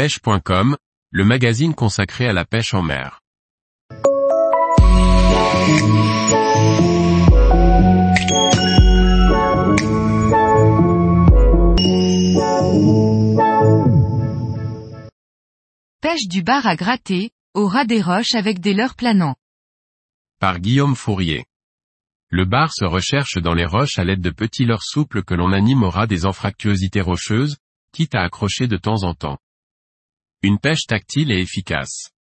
pêche.com, le magazine consacré à la pêche en mer. Pêche du bar à gratter, au ras des roches avec des leurres planants. Par Guillaume Fourier. Le bar se recherche dans les roches à l'aide de petits leurres souples que l'on anime au ras des anfractuosités rocheuses, quitte à accrocher de temps en temps. Une pêche tactile et efficace.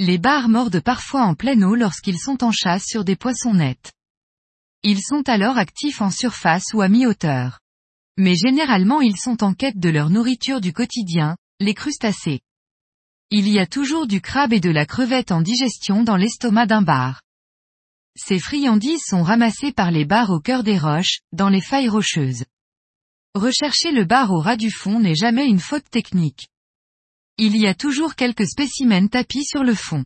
Les bars mordent parfois en pleine eau lorsqu'ils sont en chasse sur des poissons nets. Ils sont alors actifs en surface ou à mi-hauteur. Mais généralement ils sont en quête de leur nourriture du quotidien, les crustacés. Il y a toujours du crabe et de la crevette en digestion dans l'estomac d'un bar. Ces friandises sont ramassées par les bars au cœur des roches, dans les failles rocheuses. Rechercher le bar au ras du fond n'est jamais une faute technique. Il y a toujours quelques spécimens tapis sur le fond.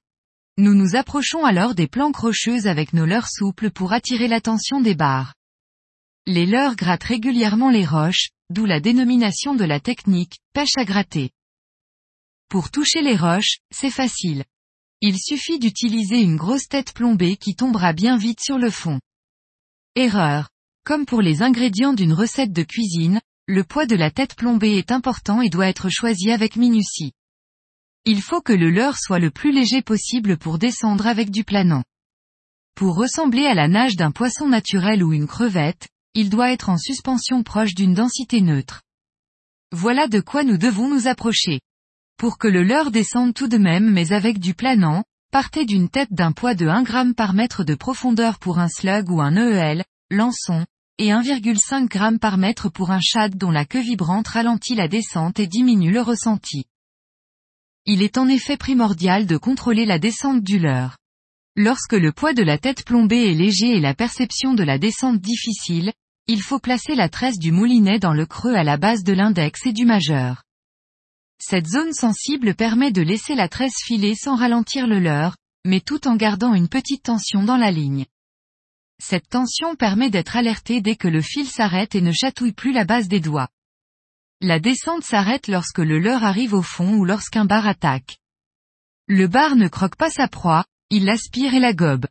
Nous nous approchons alors des planques rocheuses avec nos leurres souples pour attirer l'attention des bars. Les leurres grattent régulièrement les roches, d'où la dénomination de la technique, pêche à gratter. Pour toucher les roches, c'est facile. Il suffit d'utiliser une grosse tête plombée qui tombera bien vite sur le fond. Erreur. Comme pour les ingrédients d'une recette de cuisine, le poids de la tête plombée est important et doit être choisi avec minutie. Il faut que le leurre soit le plus léger possible pour descendre avec du planant. Pour ressembler à la nage d'un poisson naturel ou une crevette, il doit être en suspension proche d'une densité neutre. Voilà de quoi nous devons nous approcher. Pour que le leurre descende tout de même mais avec du planant, partez d'une tête d'un poids de 1 g par mètre de profondeur pour un slug ou un EEL, lançon, et 1,5 g par mètre pour un shad dont la queue vibrante ralentit la descente et diminue le ressenti. Il est en effet primordial de contrôler la descente du leurre. Lorsque le poids de la tête plombée est léger et la perception de la descente difficile, il faut placer la tresse du moulinet dans le creux à la base de l'index et du majeur. Cette zone sensible permet de laisser la tresse filer sans ralentir le leurre, mais tout en gardant une petite tension dans la ligne. Cette tension permet d'être alerté dès que le fil s'arrête et ne chatouille plus la base des doigts. La descente s'arrête lorsque le leurre arrive au fond ou lorsqu'un bar attaque. Le bar ne croque pas sa proie, il l'aspire et la gobe.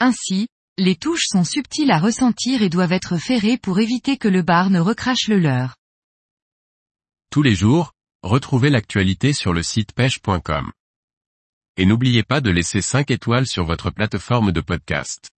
Ainsi, les touches sont subtiles à ressentir et doivent être ferrées pour éviter que le bar ne recrache le leurre. Tous les jours, retrouvez l'actualité sur le site pêche.com. Et n'oubliez pas de laisser 5 étoiles sur votre plateforme de podcast.